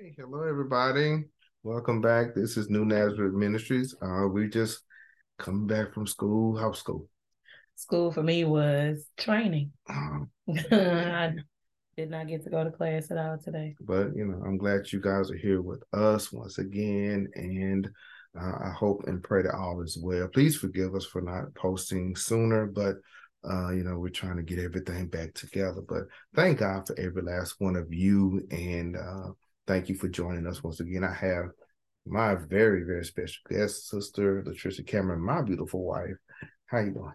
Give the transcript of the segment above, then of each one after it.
Hey, hello, everybody. Welcome back. This is New Nazareth Ministries. Uh, we just coming back from school. How was school? School for me was training. Um, I did not get to go to class at all today. but you know, I'm glad you guys are here with us once again, and uh, I hope and pray that all is well. Please forgive us for not posting sooner, but uh, you know, we're trying to get everything back together. But thank God for every last one of you, and uh, thank you for joining us once again. I have my very, very special guest, Sister Latricia Cameron, my beautiful wife. How you doing?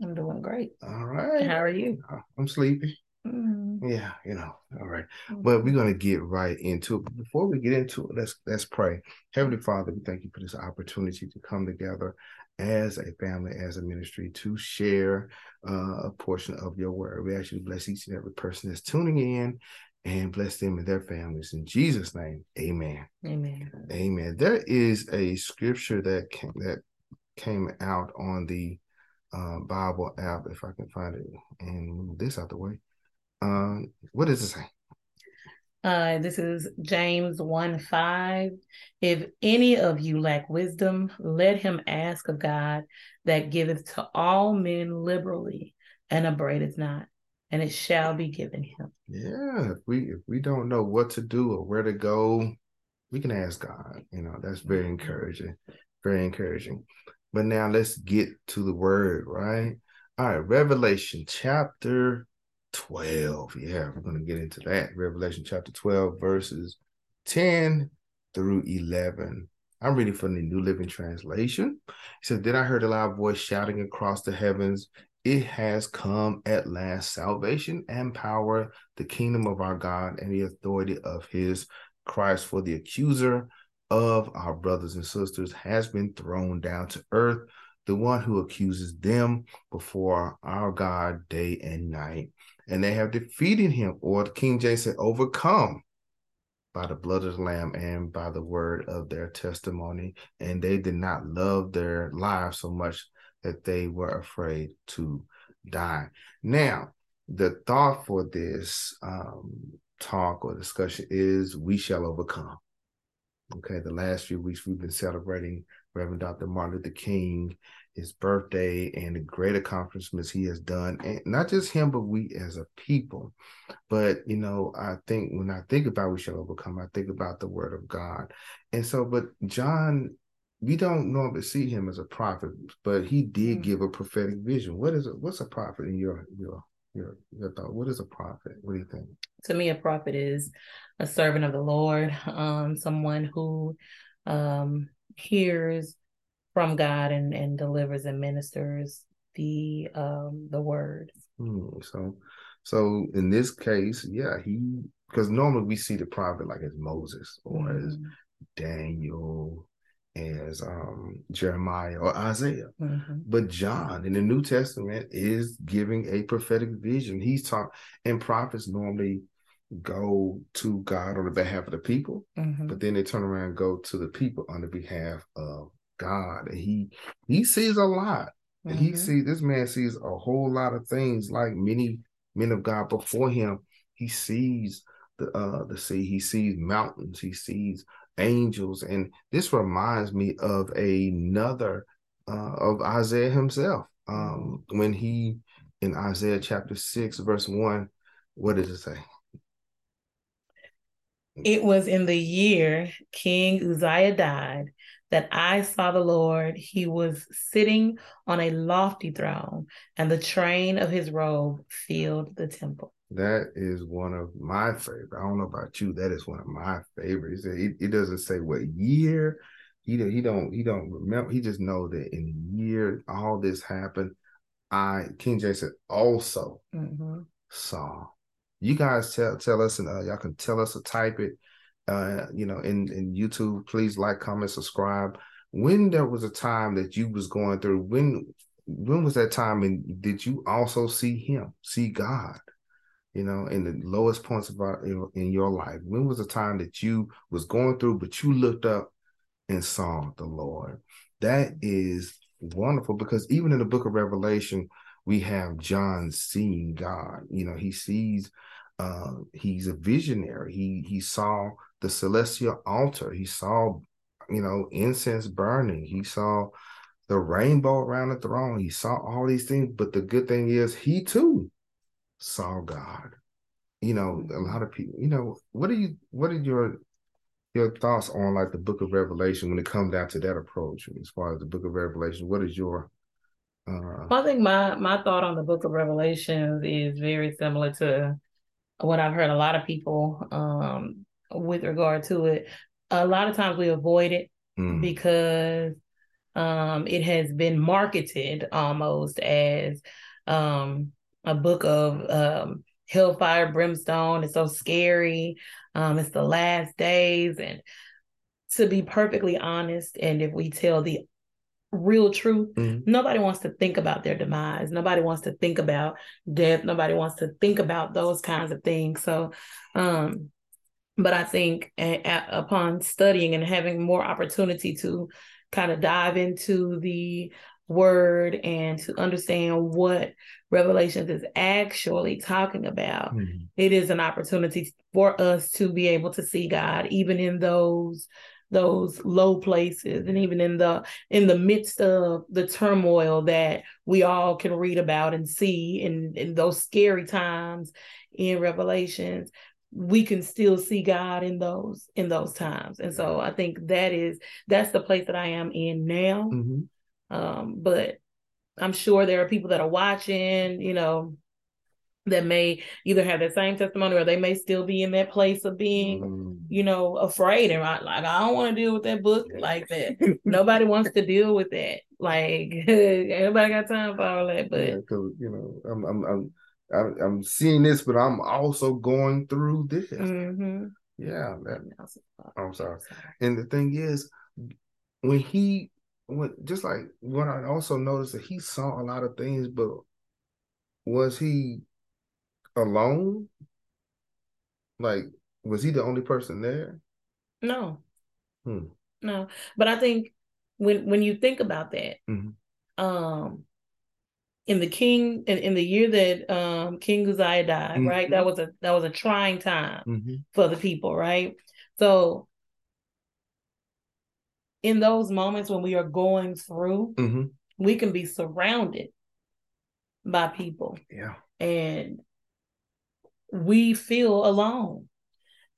I'm doing great. All right. How are you? Uh, I'm sleepy. Mm, Yeah, you know. All right. But we're gonna get right into it. But Before we get into it, let's let's pray. Heavenly Father, we thank you for this opportunity to come together as a family, as a ministry, to share uh, a portion of your word. We ask you to bless each and every person that's tuning in and bless them and their families. In Jesus' name, amen. Amen. Amen. There is a scripture that came that came out on the uh, Bible app, if I can find it, and move this out the way. Um, what does it say? Uh, this is James 1 5. If any of you lack wisdom, let him ask of God that giveth to all men liberally and upbraideth not, and it shall be given him. Yeah, if we if we don't know what to do or where to go, we can ask God. You know, that's very mm-hmm. encouraging, very encouraging. But now let's get to the word, right? All right, Revelation chapter 12. Yeah, we're going to get into that. Revelation chapter 12, verses 10 through 11. I'm reading from the New Living Translation. It says, Then I heard a loud voice shouting across the heavens, It has come at last salvation and power, the kingdom of our God, and the authority of his Christ. For the accuser of our brothers and sisters has been thrown down to earth, the one who accuses them before our God day and night. And they have defeated him, or King James said, overcome by the blood of the Lamb and by the word of their testimony. And they did not love their lives so much that they were afraid to die. Now, the thought for this um, talk or discussion is we shall overcome. Okay, the last few weeks we've been celebrating Reverend Dr. Martin Luther King, his birthday, and the great accomplishments he has done. And not just him, but we as a people. But you know, I think when I think about we shall overcome, I think about the word of God. And so, but John, we don't normally see him as a prophet, but he did Mhm. give a prophetic vision. What is it? What's a prophet in your your your your thought? What is a prophet? What do you think? To me, a prophet is a servant of the Lord, um, someone who um, hears from God and, and delivers and ministers the um, the word. Hmm, so, so in this case, yeah, he because normally we see the prophet like as Moses or as Mhm. Daniel, as um Jeremiah or Isaiah. Mhm. But John in the New Testament is giving a prophetic vision. He's taught, and prophets normally go to God on the behalf of the people, Mhm. but then they turn around and go to the people on the behalf of God. And he he sees a lot. And he sees this man sees a whole lot of things like many men of God before him. He sees the uh the sea, he sees mountains, he sees angels, and this reminds me of another uh of Isaiah himself. Um when he in Isaiah chapter 6, verse 1, what does it say? It was in the year King Uzziah died that I saw the Lord. He was sitting on a lofty throne, and the train of his robe filled the temple. That is one of my favorite. I don't know about you. That is one of my favorites. It, it doesn't say what year. He don't- he don't he don't remember. He just know that in the year all this happened. I King said also Mhm. saw. You guys tell tell us and uh, y'all can tell us or type it. Uh, you know, in in YouTube, please like, comment, subscribe. When there was a time that you was going through, when when was that time, and did you also see Him, see God? You know, in the lowest points of our, in, in your life? When was the time that you was going through, but you looked up and saw the Lord? That is wonderful because even in the book of Revelation, we have John seeing God. You know, he sees uh he's a visionary. He he saw the celestial altar. He saw, you know, incense burning. He saw the rainbow around the throne. He saw all these things. But the good thing is, he too saw God. You know, a lot of people. You know, what are you? What are your your thoughts on like the Book of Revelation when it comes down to that approach as far as the Book of Revelation? What is your uh, I think my my thought on the Book of Revelations is very similar to what I've heard a lot of people um, with regard to it. A lot of times we avoid it mm. because um, it has been marketed almost as um, a book of um, hellfire, brimstone. It's so scary. Um, it's the last days. And to be perfectly honest, and if we tell the real truth. Mm-hmm. Nobody wants to think about their demise. Nobody wants to think about death. Nobody wants to think about those kinds of things. So, um, but I think a, a, upon studying and having more opportunity to kind of dive into the word and to understand what Revelations is actually talking about, mm-hmm. it is an opportunity for us to be able to see God even in those those low places and even in the in the midst of the turmoil that we all can read about and see in in those scary times in revelations we can still see god in those in those times and so i think that is that's the place that i am in now mm-hmm. Um but i'm sure there are people that are watching you know that may either have that same testimony or they may still be in that place of being, mm. you know, afraid and like, I don't want to deal with that book like that. Nobody wants to deal with that. Like everybody got time for all that, but because yeah, you know, I'm I'm I'm I'm, I'm seeing this, but I'm also going through this. Mm-hmm. Yeah, that, I'm sorry. And the thing is, when he when just like what I also noticed that he saw a lot of things, but was he alone? Like, was he the only person there? No. Hmm. No. But I think when when you think about that, mm-hmm. um in the king in, in the year that um King Uzziah died, mm-hmm. right? That was a that was a trying time mm-hmm. for the people, right? So in those moments when we are going through, mm-hmm. we can be surrounded by people. Yeah. And we feel alone.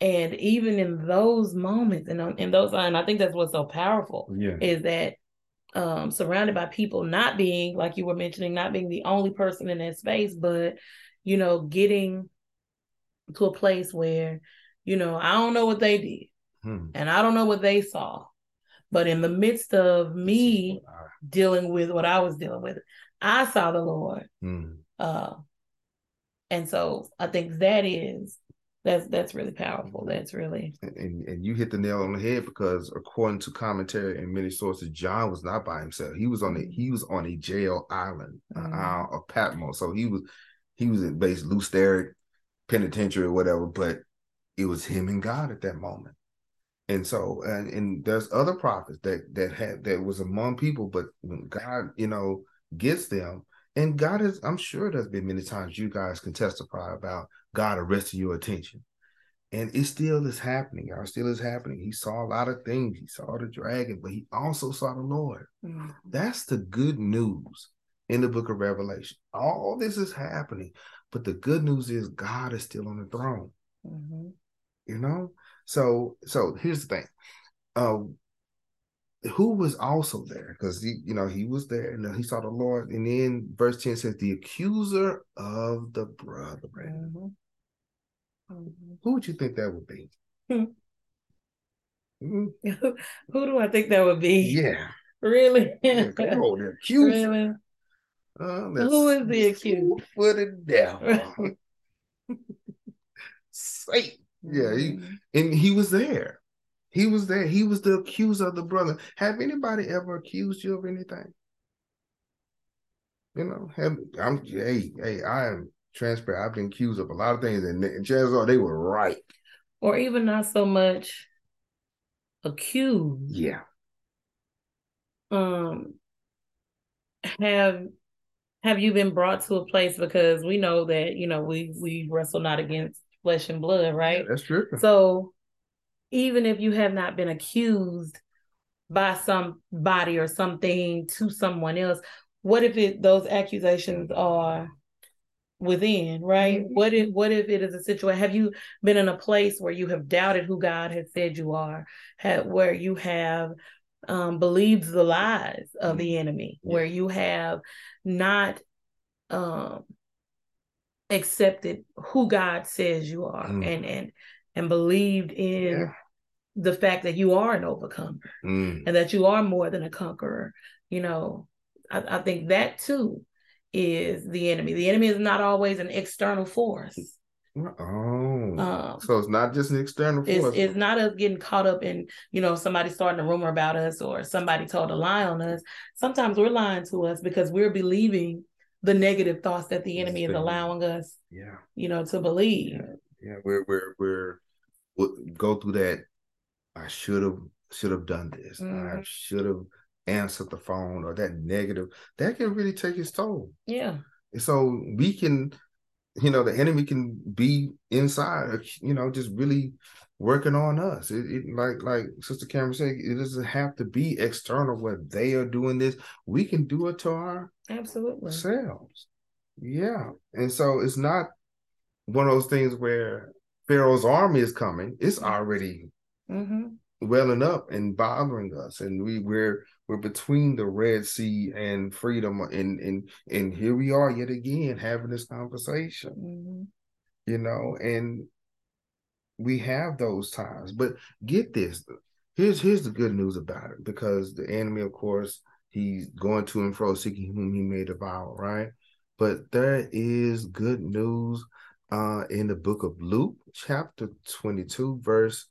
And even in those moments, and in those, and I think that's what's so powerful yeah. is that um, surrounded by people, not being like you were mentioning, not being the only person in that space, but you know, getting to a place where, you know, I don't know what they did, hmm. and I don't know what they saw, but in the midst of me dealing with what I was dealing with, I saw the Lord. Hmm. Uh, and so I think that is that's that's really powerful. That's really and and you hit the nail on the head because according to commentary and many sources, John was not by himself. He was on a he was on a jail island, mm-hmm. of Patmos. So he was he was in base there, penitentiary or whatever. But it was him and God at that moment. And so and and there's other prophets that that had that was among people, but when God you know gets them, and God is I'm sure there's been many times you guys can testify about God arresting your attention. And it still is happening. Y'all still is happening. He saw a lot of things. He saw the dragon, but he also saw the Lord. Mm-hmm. That's the good news in the book of Revelation. All this is happening, but the good news is God is still on the throne. Mm-hmm. You know? So so here's the thing. Uh who was also there because he, you know, he was there and he saw the Lord. And then verse 10 says, the accuser of the brethren. Mm-hmm. Mm-hmm. Who would you think that would be? Hmm. Mm-hmm. Who do I think that would be? Yeah. Really? yeah, come on, the accuser. Really? Uh, Who is the accuser? For the devil. Satan. Yeah, he, mm-hmm. and he was there. He was there. He was the accuser of the brother. Have anybody ever accused you of anything? You know, have I'm hey, hey, I am transparent. I've been accused of a lot of things, and, and chances are they were right. Or even not so much accused. Yeah. Um have have you been brought to a place because we know that, you know, we we wrestle not against flesh and blood, right? Yeah, that's true. So even if you have not been accused by somebody or something to someone else, what if it those accusations are within, right? Mm-hmm. What if what if it is a situation? Have you been in a place where you have doubted who God has said you are, have, where you have um, believed the lies of mm-hmm. the enemy, yeah. where you have not um, accepted who God says you are, mm. and and and believed in yeah. the fact that you are an overcomer mm. and that you are more than a conqueror. You know, I, I think that too is the enemy. The enemy is not always an external force. Oh, um, so it's not just an external force. It's, it's, not us getting caught up in, you know, somebody starting a rumor about us or somebody told a lie on us. Sometimes we're lying to us because we're believing the negative thoughts that the enemy is allowing us, yeah, you know, to believe. Yeah, yeah. we're we're we're we'll go through that. I should have should have done this. Mm-hmm. I should have answered the phone or that negative, that can really take its toll. Yeah. And so we can, you know, the enemy can be inside, you know, just really working on us. It, it, like like Sister Cameron said, it doesn't have to be external where they are doing this. We can do it to our absolutely selves. Yeah. And so it's not one of those things where Pharaoh's army is coming. It's already mm-hmm. Welling up and bothering us. And we we're we're between the Red Sea and freedom, and and and here we are yet again having this conversation. Mm-hmm. You know, and we have those times. But get this, here's here's the good news about it, because the enemy, of course, he's going to and fro seeking whom he may devour, right? But there is good news uh, in the book of Luke, chapter 22, verse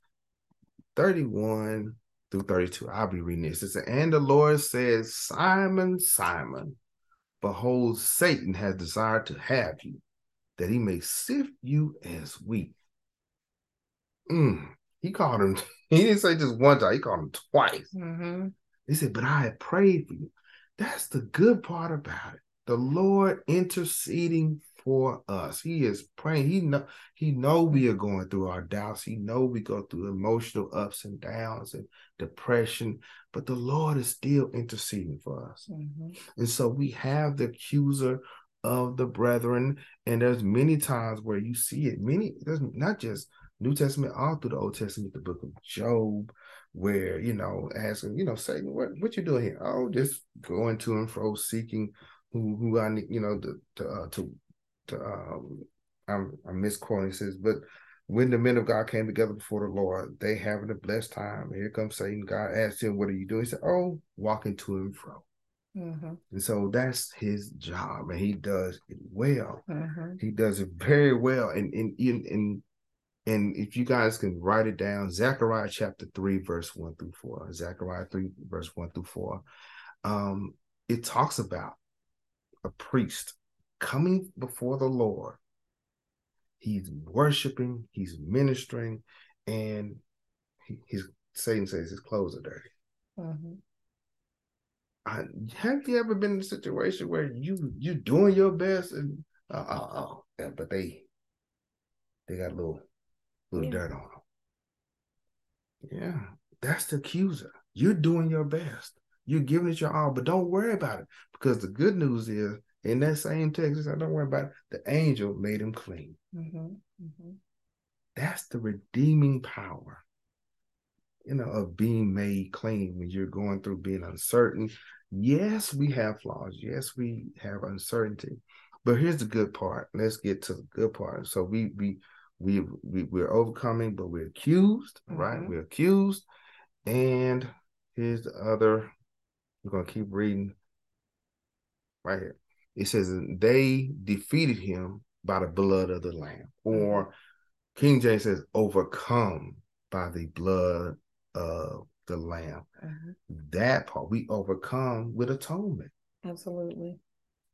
31 through 32. I'll be reading this. It says, And the Lord says, Simon, Simon, behold, Satan has desired to have you, that he may sift you as wheat. Mm. He called him, he didn't say just one time, he called him twice. Mm-hmm. He said, But I have prayed for you. That's the good part about it. The Lord interceding for us. He is praying. He know he know we are going through our doubts. He know we go through emotional ups and downs and depression, but the Lord is still interceding for us. Mm-hmm. And so we have the accuser of the brethren, and there's many times where you see it. Many there's not just New Testament, all through the Old Testament, the book of Job, where you know asking, you know, Satan, what what you doing here? Oh, just going to and fro, seeking who who I need, you know, to to, uh, to um, I'm, I'm misquoting. says, but when the men of God came together before the Lord, they having a blessed time. Here comes Satan. God asked him, "What are you doing?" He said, "Oh, walking to and fro." Mm-hmm. And so that's his job, and he does it well. Mm-hmm. He does it very well. And and and and if you guys can write it down, Zechariah chapter three, verse one through four. Zechariah three, verse one through four. Um, it talks about a priest coming before the Lord. He's worshiping, he's ministering, and he, he's Satan says his clothes are dirty. Mm-hmm. I, have you ever been in a situation where you you doing your best and uh, uh, uh yeah, but they they got a little little yeah. dirt on them. Yeah, that's the accuser. You're doing your best. You're giving it your all, but don't worry about it because the good news is in that same text, I don't worry about it. The angel made him clean. Mm-hmm. Mm-hmm. That's the redeeming power, you know, of being made clean when you're going through being uncertain. Yes, we have flaws. Yes, we have uncertainty. But here's the good part. Let's get to the good part. So we we we, we we're overcoming, but we're accused, mm-hmm. right? We're accused. And here's the other. We're gonna keep reading right here it says they defeated him by the blood of the lamb. Or mm-hmm. king james says overcome by the blood of the lamb. Mm-hmm. that part we overcome with atonement. Absolutely.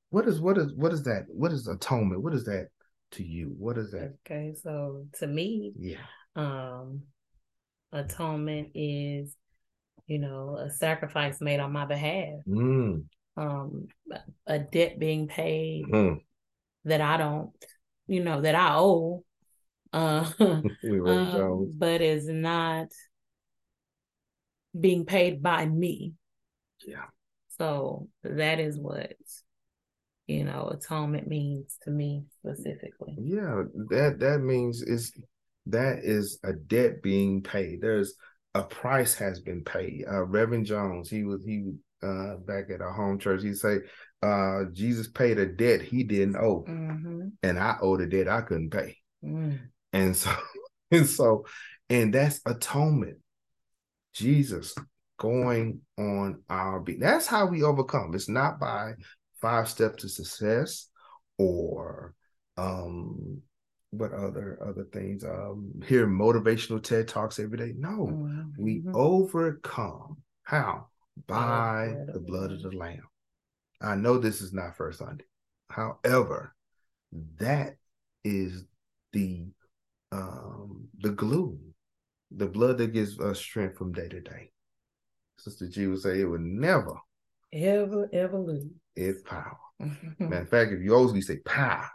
What is what is what is that? What is atonement? What is that to you? What is that? Okay so to me yeah. um atonement is you know a sacrifice made on my behalf. Mm um, a debt being paid mm. that I don't, you know, that I owe Uh, um, but is not being paid by me. Yeah. So that is what you know atonement means to me specifically. Yeah, that that means is that is a debt being paid. There's a price has been paid. Uh, Reverend Jones, he was he uh, back at our home church. He'd say, uh, Jesus paid a debt he didn't owe, mm-hmm. and I owed a debt I couldn't pay. Mm. And so, and so, and that's atonement. Jesus going on our beat. That's how we overcome. It's not by five steps to success or um what other other things um hear motivational ted talks every day no mm-hmm. we overcome how by the blood of the lamb. I know this is not first sunday. However that is the um the glue the blood that gives us strength from day to day. Sister g would say it would never ever ever lose. Its power. Matter of fact if you always say power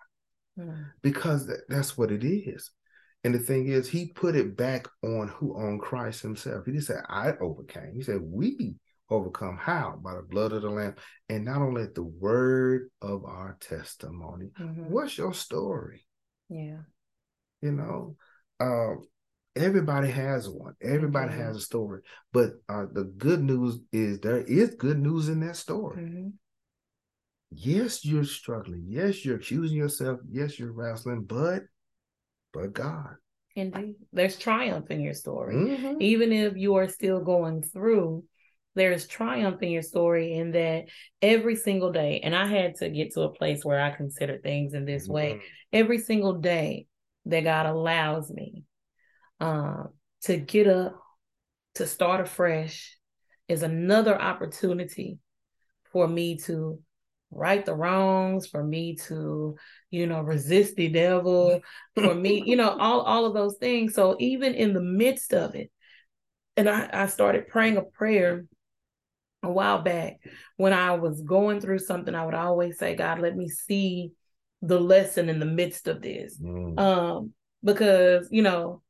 mm. because that, that's what it is. And the thing is he put it back on who? On christ himself. He didn't say i overcame. He said we overcome. How? By the blood of the lamb. And not only the word of our testimony. Mm-hmm. what's your story? Yeah. You know uh, everybody has one. Everybody mm-hmm. has a story. But uh, the good news is there is good news in that story. Mm-hmm. yes you're struggling. Yes you're accusing yourself. Yes you're wrestling. But but god. Indeed. There's triumph in your story. Mm-hmm. even if you are still going through there's triumph in your story in that every single day and i had to get to a place where i consider things in this way mm-hmm. every single day that god allows me uh, to get up to start afresh is another opportunity for me to right the wrongs for me to you know resist the devil for me you know all all of those things so even in the midst of it and I, I started praying a prayer a while back when I was going through something, I would always say, God, let me see the lesson in the midst of this. Mm. Um, because, you know,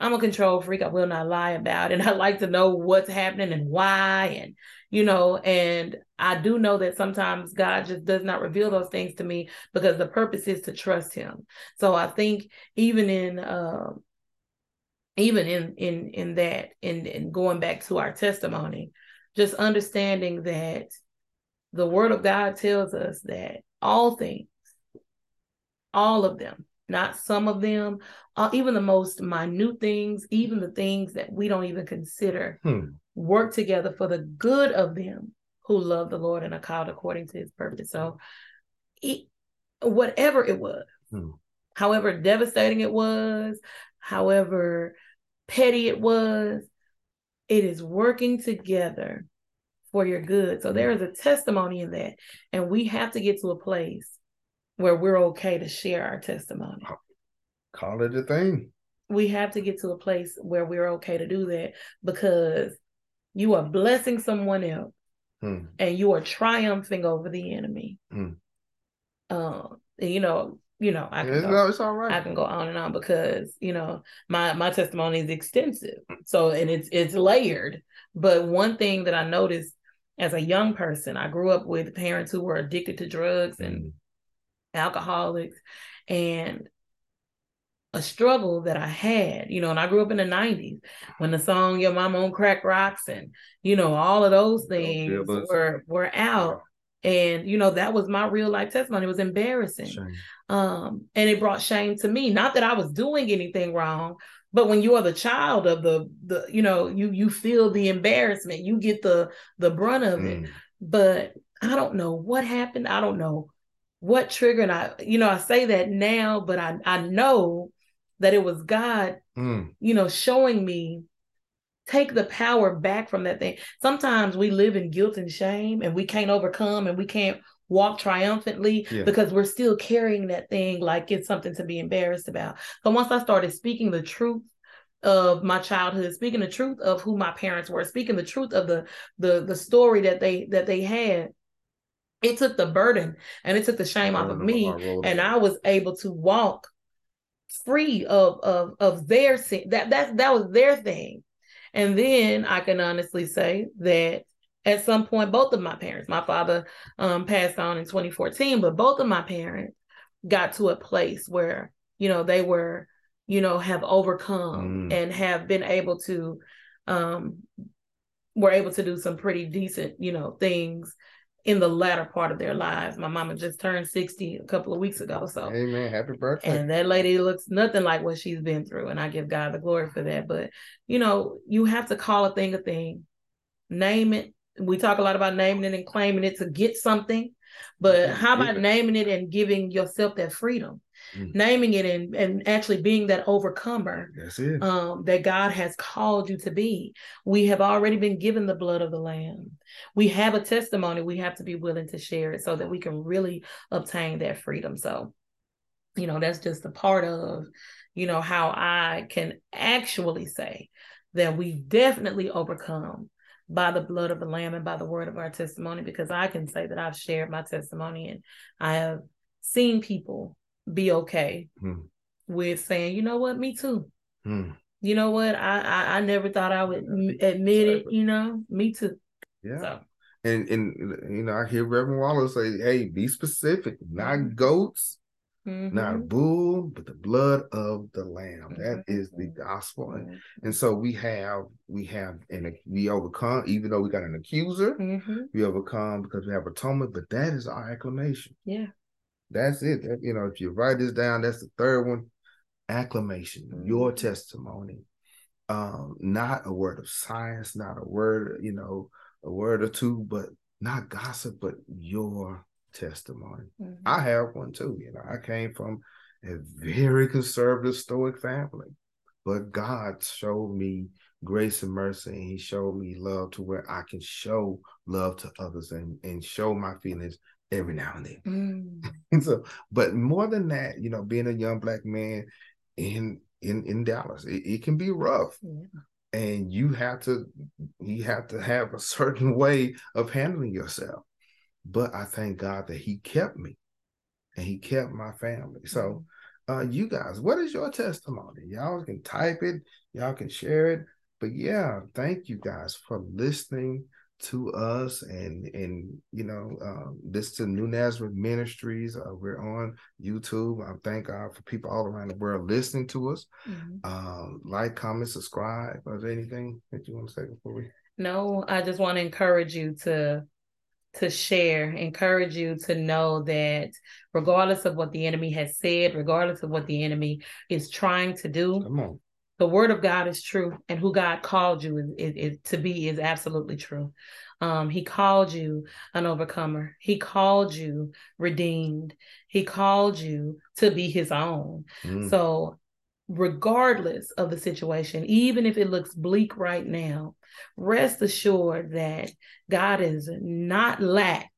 I'm a control freak. I will not lie about it. I like to know what's happening and why. And, you know, and I do know that sometimes God just does not reveal those things to me because the purpose is to trust him. So I think even in, uh, even in, in, in that, in, in going back to our testimony, just understanding that the word of God tells us that all things, all of them, not some of them, uh, even the most minute things, even the things that we don't even consider, hmm. work together for the good of them who love the Lord and are called according to his purpose. So, it, whatever it was, hmm. however devastating it was, however petty it was, it is working together for your good. So there is a testimony in that. And we have to get to a place where we're okay to share our testimony. Call it a thing. We have to get to a place where we're okay to do that because you are blessing someone else hmm. and you are triumphing over the enemy. Hmm. Uh, you know, you know, I can it's, go, no, it's all right. I can go on and on because you know my my testimony is extensive, so and it's it's layered. But one thing that I noticed as a young person, I grew up with parents who were addicted to drugs and mm. alcoholics, and a struggle that I had, you know, and I grew up in the 90s when the song Your Mom on Crack Rocks and, you know, all of those things were were out. And, you know, that was my real life testimony. It was embarrassing. Shame. Um, and it brought shame to me. Not that I was doing anything wrong, but when you are the child of the the, you know, you you feel the embarrassment, you get the the brunt of it. Mm. But I don't know what happened. I don't know what triggered. I, you know, I say that now, but I I know that it was God, mm. you know, showing me take the power back from that thing. Sometimes we live in guilt and shame and we can't overcome and we can't walk triumphantly yeah. because we're still carrying that thing like it's something to be embarrassed about. So once I started speaking the truth of my childhood, speaking the truth of who my parents were, speaking the truth of the the the story that they that they had, it took the burden and it took the shame off of me and I was able to walk free of of of their sin. That that that was their thing. And then I can honestly say that at some point, both of my parents, my father um, passed on in 2014, but both of my parents got to a place where, you know, they were, you know, have overcome mm. and have been able to, um, were able to do some pretty decent, you know, things in the latter part of their lives. My mama just turned 60 a couple of weeks ago. So Amen. Happy birthday. And that lady looks nothing like what she's been through. And I give God the glory for that. But you know, you have to call a thing a thing, name it. We talk a lot about naming it and claiming it to get something. But how about naming it and giving yourself that freedom? mm. naming it and, and actually being that overcomer That's it. Um, that God has called you to be. We have already been given the blood of the Lamb. We have a testimony. We have to be willing to share it so that we can really obtain that freedom. So, you know, that's just a part of, you know, how I can actually say that we definitely overcome by the blood of the lamb and by the word of our testimony because I can say that I've shared my testimony and I have seen people be okay hmm. with saying, you know what, me too. Hmm. You know what, I, I, I never thought I would admit it. You know, me too. Yeah. So. And and you know, I hear Reverend Wallace say, "Hey, be specific. Not mm-hmm. goats, mm-hmm. not bull, but the blood of the lamb. Mm-hmm. That is the gospel." And, mm-hmm. and so we have we have and we overcome, even though we got an accuser, mm-hmm. we overcome because we have atonement. But that is our acclamation. Yeah. That's it. That, you know, if you write this down, that's the third one. Acclamation, mm-hmm. your testimony. Um, not a word of science, not a word, you know, a word or two, but not gossip, but your testimony. Mm-hmm. I have one too. You know, I came from a very conservative Stoic family, but God showed me grace and mercy, and He showed me love to where I can show love to others and, and show my feelings every now and then. Mm. so, but more than that, you know, being a young black man in in in Dallas, it, it can be rough. Yeah. And you have to you have to have a certain way of handling yourself. But I thank God that He kept me and He kept my family. So mm-hmm. uh you guys, what is your testimony? Y'all can type it, y'all can share it. But yeah, thank you guys for listening to us and and you know um, this to New Nazareth Ministries. Uh, we're on YouTube. I thank God for people all around the world listening to us. Mm-hmm. Um, like, comment, subscribe. Is there anything that you want to say before we? No, I just want to encourage you to to share, encourage you to know that regardless of what the enemy has said, regardless of what the enemy is trying to do, the word of God is true, and who God called you is, is, is to be is absolutely true. Um, he called you an overcomer. He called you redeemed. He called you to be his own. Mm. So, regardless of the situation, even if it looks bleak right now, rest assured that God is not lack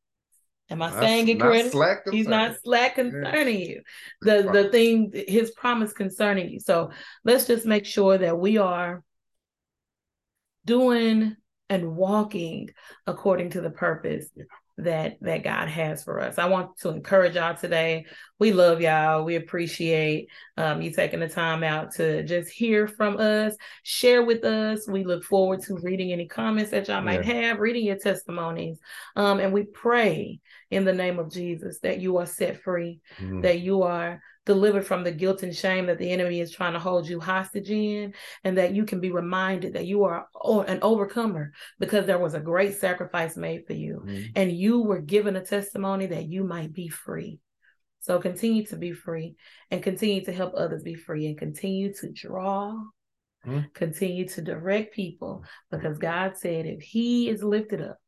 Am I saying it correctly? He's not slack concerning you. The the thing, his promise concerning you. So let's just make sure that we are doing and walking according to the purpose that that God has for us. I want to encourage y'all today. We love y'all. We appreciate um, you taking the time out to just hear from us, share with us. We look forward to reading any comments that y'all might have, reading your testimonies, um, and we pray in the name of Jesus that you are set free, mm. that you are delivered from the guilt and shame that the enemy is trying to hold you hostage in, and that you can be reminded that you are an overcomer because there was a great sacrifice made for you, mm-hmm. and you were given a testimony that you might be free. So continue to be free and continue to help others be free and continue to draw, mm-hmm. continue to direct people because God said if He is lifted up.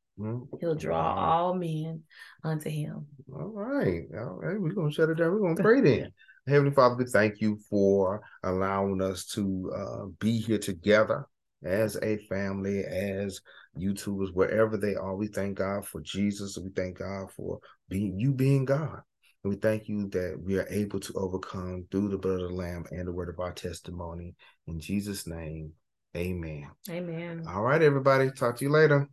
He'll draw all men unto him. All right. All right. We're going to shut it down. We're going to pray then. Heavenly Father, we thank you for allowing us to uh, be here together as a family, as YouTubers, wherever they are. We thank God for Jesus. We thank God for being you being God. And we thank you that we are able to overcome through the blood of the Lamb and the word of our testimony. In Jesus' name, amen. Amen. All right, everybody. Talk to you later.